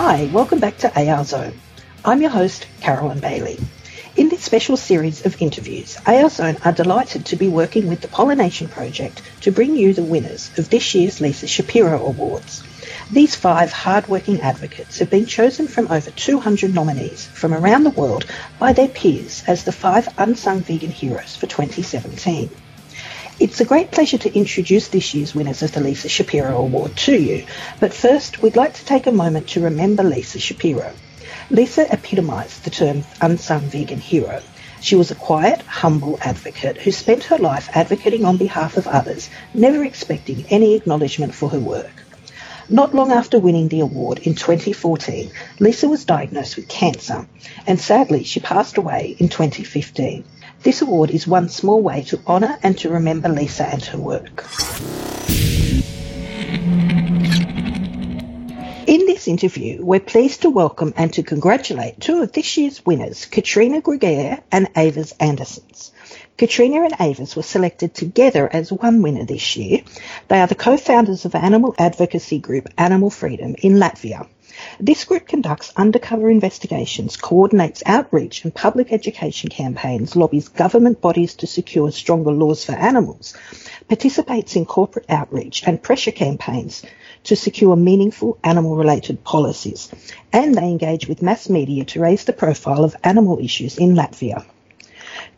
Hi, welcome back to AR Zone. I'm your host, Carolyn Bailey. In this special series of interviews, AR Zone are delighted to be working with the Pollination Project to bring you the winners of this year's Lisa Shapiro Awards. These five hard-working advocates have been chosen from over 200 nominees from around the world by their peers as the five unsung vegan heroes for 2017. It's a great pleasure to introduce this year's winners of the Lisa Shapiro Award to you, but first we'd like to take a moment to remember Lisa Shapiro. Lisa epitomised the term unsung vegan hero. She was a quiet, humble advocate who spent her life advocating on behalf of others, never expecting any acknowledgement for her work. Not long after winning the award in 2014, Lisa was diagnosed with cancer, and sadly she passed away in 2015. This award is one small way to honour and to remember Lisa and her work. In this interview, we're pleased to welcome and to congratulate two of this year's winners, Katrina Greger and Avis Andersons. Katrina and Avis were selected together as one winner this year. They are the co-founders of animal advocacy group Animal Freedom in Latvia. This group conducts undercover investigations, coordinates outreach and public education campaigns, lobbies government bodies to secure stronger laws for animals, participates in corporate outreach and pressure campaigns to secure meaningful animal related policies, and they engage with mass media to raise the profile of animal issues in Latvia.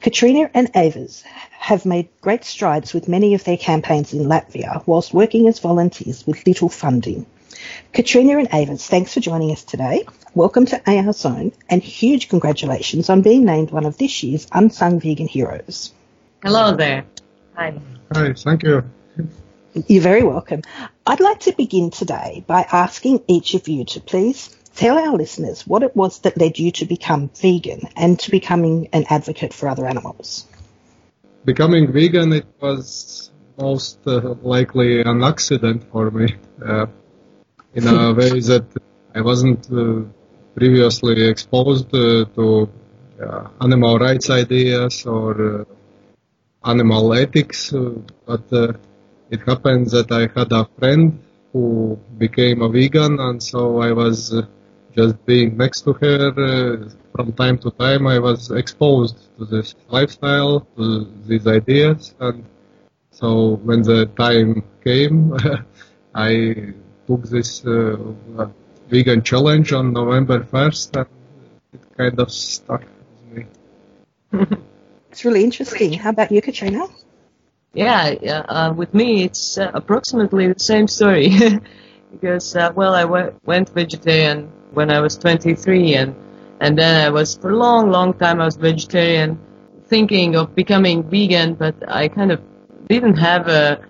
Katrina and Avis have made great strides with many of their campaigns in Latvia whilst working as volunteers with little funding. Katrina and Avis, thanks for joining us today. Welcome to AR Zone and huge congratulations on being named one of this year's Unsung Vegan Heroes. Hello there. Hi. Hi, thank you. You're very welcome. I'd like to begin today by asking each of you to please tell our listeners what it was that led you to become vegan and to becoming an advocate for other animals. Becoming vegan, it was most uh, likely an accident for me. Uh, in a way that I wasn't uh, previously exposed uh, to uh, animal rights ideas or animal ethics, but it happened that I had a friend who became a vegan, and so I was uh, just being next to her uh, from time to time. I was exposed to this lifestyle, to these ideas, and so when the time came, I took this uh, vegan challenge on November 1st, and it kind of stuck with me. it's really interesting. How about you, Katrina? Yeah, yeah. Uh, with me, it's uh, approximately the same story. because, uh, well, I w- went vegetarian when I was 23, and and then I was for a long, long time I was vegetarian, thinking of becoming vegan, but I kind of didn't have a,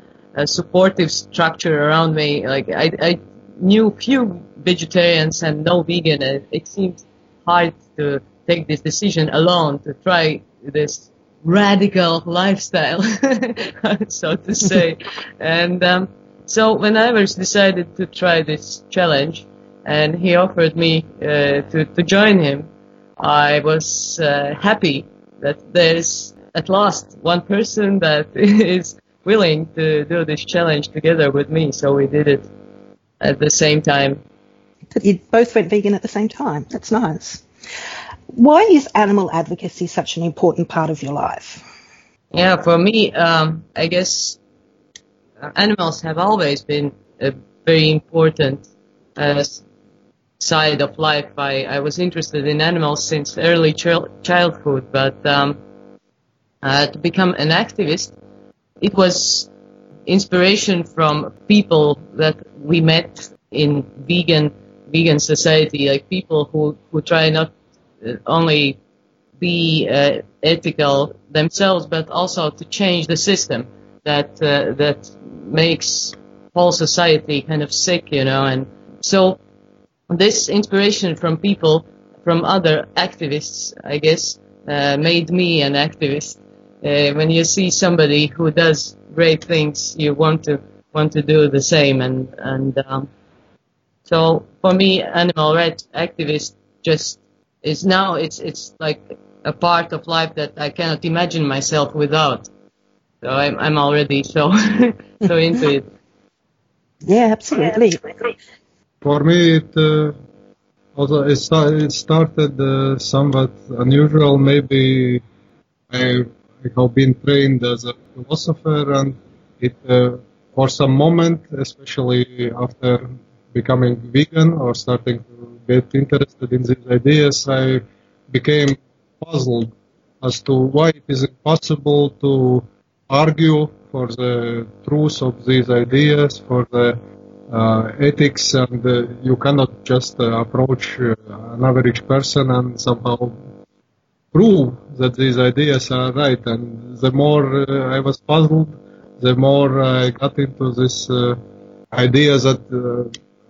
a supportive structure around me. Like I, I knew few vegetarians and no vegan, and it seemed hard to take this decision alone to try this radical lifestyle, so to say. and um, so when Ivers decided to try this challenge, and he offered me uh, to to join him, I was uh, happy that there's at last one person that is willing to do this challenge together with me. So we did it at the same time. You both went vegan at the same time. That's nice. Why is animal advocacy such an important part of your life? Yeah, for me, um, I guess animals have always been a very important uh, side of life. I, I was interested in animals since early ch- childhood, but um, uh, to become an activist, it was inspiration from people that we met in vegan vegan society, like people who, who try not uh, only be uh, ethical themselves, but also to change the system that uh, that makes whole society kind of sick, you know. And so this inspiration from people, from other activists, I guess, uh, made me an activist. Uh, when you see somebody who does great things, you want to want to do the same. And and um, so for me, animal rights activist just is now it's it's like a part of life that I cannot imagine myself without. So I'm I'm already so so into it. Yeah, absolutely. For me, it uh, although it, it started uh, somewhat unusual. Maybe I, I have been trained as a philosopher, and it uh, for some moment, especially after becoming vegan or starting to get interested in these ideas, I became puzzled as to why it is impossible to argue for the truth of these ideas, for the uh, ethics, and uh, you cannot just uh, approach uh, an average person and somehow prove that these ideas are right. And the more uh, I was puzzled, the more I got into this uh, idea that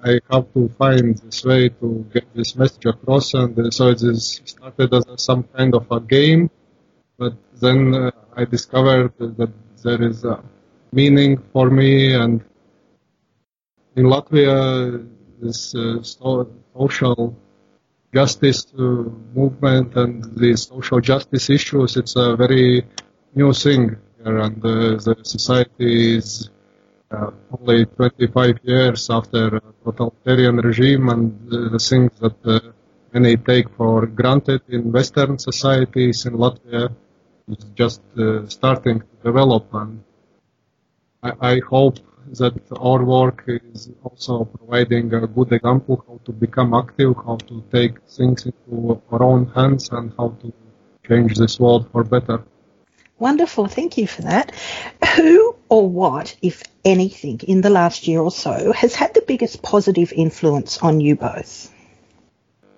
I have to find this way to get this message across, and so it is started as some kind of a game. But then I discovered that there is a meaning for me, and in Latvia, this uh, social justice movement and the social justice issues, it's a very new thing here, and uh, the society is uh, only 25 years after totalitarian regime, and the things that uh, many take for granted in Western societies in Latvia is just starting to develop, and I, I hope that our work is also providing a good example how to become active, how to take things into our own hands, and how to change this world for better. Wonderful, thank you for that. Who or what, if anything, in the last year or so has had the biggest positive influence on you both?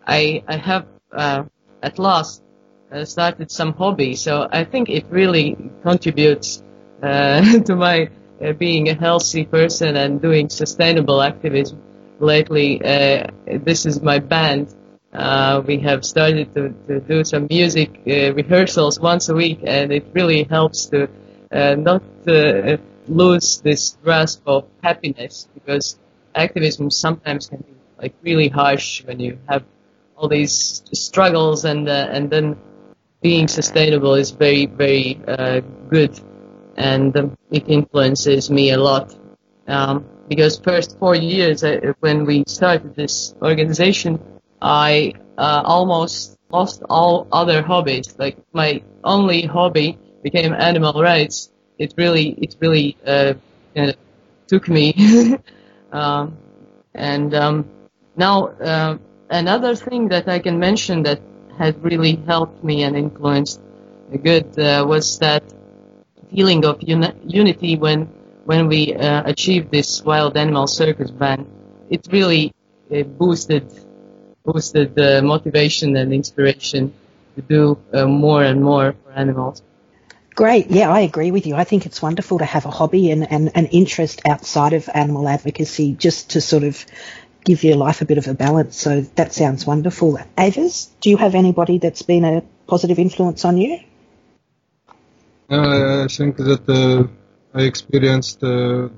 I, I have uh, at last uh, started some hobby, so I think it really contributes uh, to my uh, being a healthy person and doing sustainable activism. Lately, uh, this is my band. Uh, we have started to, to do some music rehearsals once a week, and it really helps to not lose this grasp of happiness because activism sometimes can be like really harsh when you have all these struggles and uh, and then being sustainable is very very uh, good and um, it influences me a lot. Um, because first four years uh, when we started this organization I uh, almost lost all other hobbies. Like my only hobby became animal rights. It really it really uh, took me. Um, and um, now uh, another thing that I can mention that had really helped me and influenced good uh, was that feeling of uni- unity when when we uh, achieved this wild animal circus ban. It really uh, boosted boosted the motivation and inspiration to do uh, more and more for animals. Great. Yeah, I agree with you. I think it's wonderful to have a hobby and, and an interest outside of animal advocacy just to sort of give your life a bit of a balance. So that sounds wonderful. Avis, do you have anybody that's been a positive influence on you? Uh, I think that uh, I experienced uh,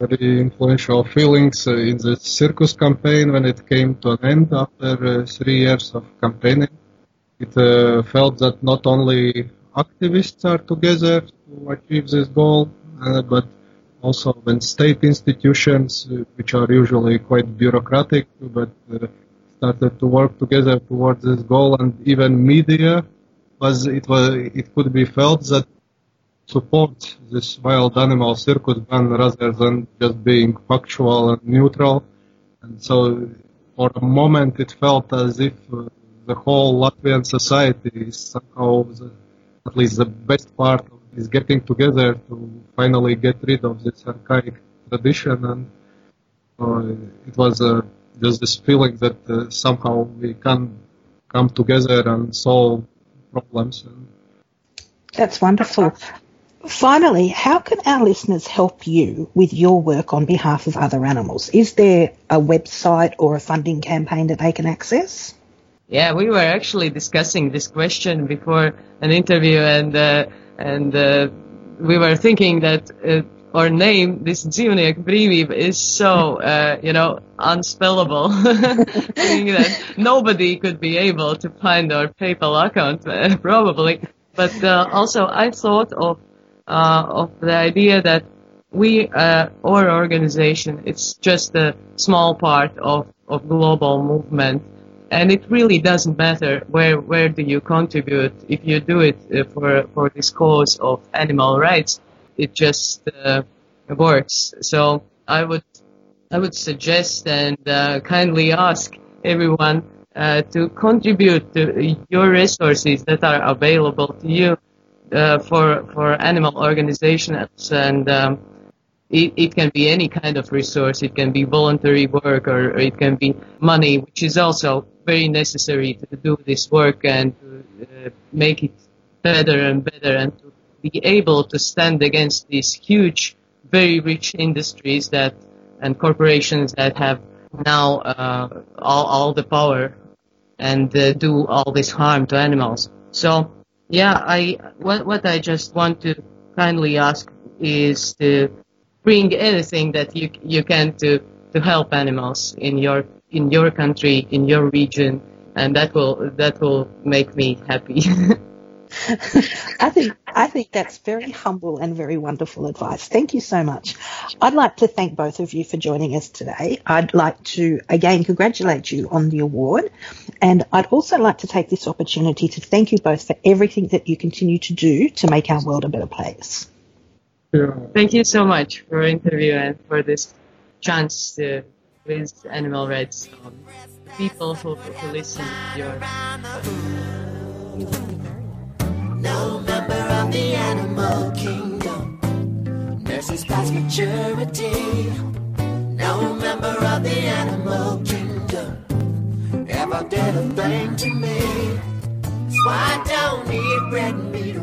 very influential feelings in the circus campaign when it came to an end after three years of campaigning. It felt that not only activists are together to achieve this goal, but also when state institutions, which are usually quite bureaucratic, but started to work together towards this goal, and even media was it was it could be felt that support this wild animal circus ban rather than just being factual and neutral, and so for a moment it felt as if uh, the whole Latvian society is somehow the, at least the best part of is getting together to finally get rid of this archaic tradition. And uh, it was uh, just this feeling that uh, somehow we can come together and solve problems. That's wonderful. Finally, how can our listeners help you with your work on behalf of other animals? Is there a website or a funding campaign that they can access? Yeah, we were actually discussing this question before an interview, and uh, and uh, we were thinking that uh, our name, this dzīvnieku brīvība, is so, uh, you know, unspellable, that nobody could be able to find our PayPal account, uh, probably. But uh, also, I thought of uh, of the idea that we, uh, our organization, it's just a small part of of global movement. And it really doesn't matter where where do you contribute if you do it uh, for for this cause of animal rights it just uh, works so i would i would suggest and uh, kindly ask everyone uh, to contribute to your resources that are available to you uh, for for animal organizations and um, it, it, can be any kind of resource. It can be voluntary work or, or, it can be money, which is also very necessary to do this work and to uh, make it better and better and to be able to stand against these huge, very rich industries that and corporations that have now uh, all, all the power and uh, do all this harm to animals. So yeah, I what what I just want to kindly ask is to bring anything that you you can to to help animals in your in your country in your region, and that will that will make me happy. I think I think that's very humble and very wonderful advice. Thank you so much. I'd like to thank both of you for joining us today. I'd like to again congratulate you on the award, and I'd also like to take this opportunity to thank you both for everything that you continue to do to make our world a better place. Thank you so much for interview and for this chance to with animal rights on people who, who listen to your no member of the animal kingdom. Nurses past maturity. No member of the animal kingdom. Ever did a thing to me. Why I don't eat red meat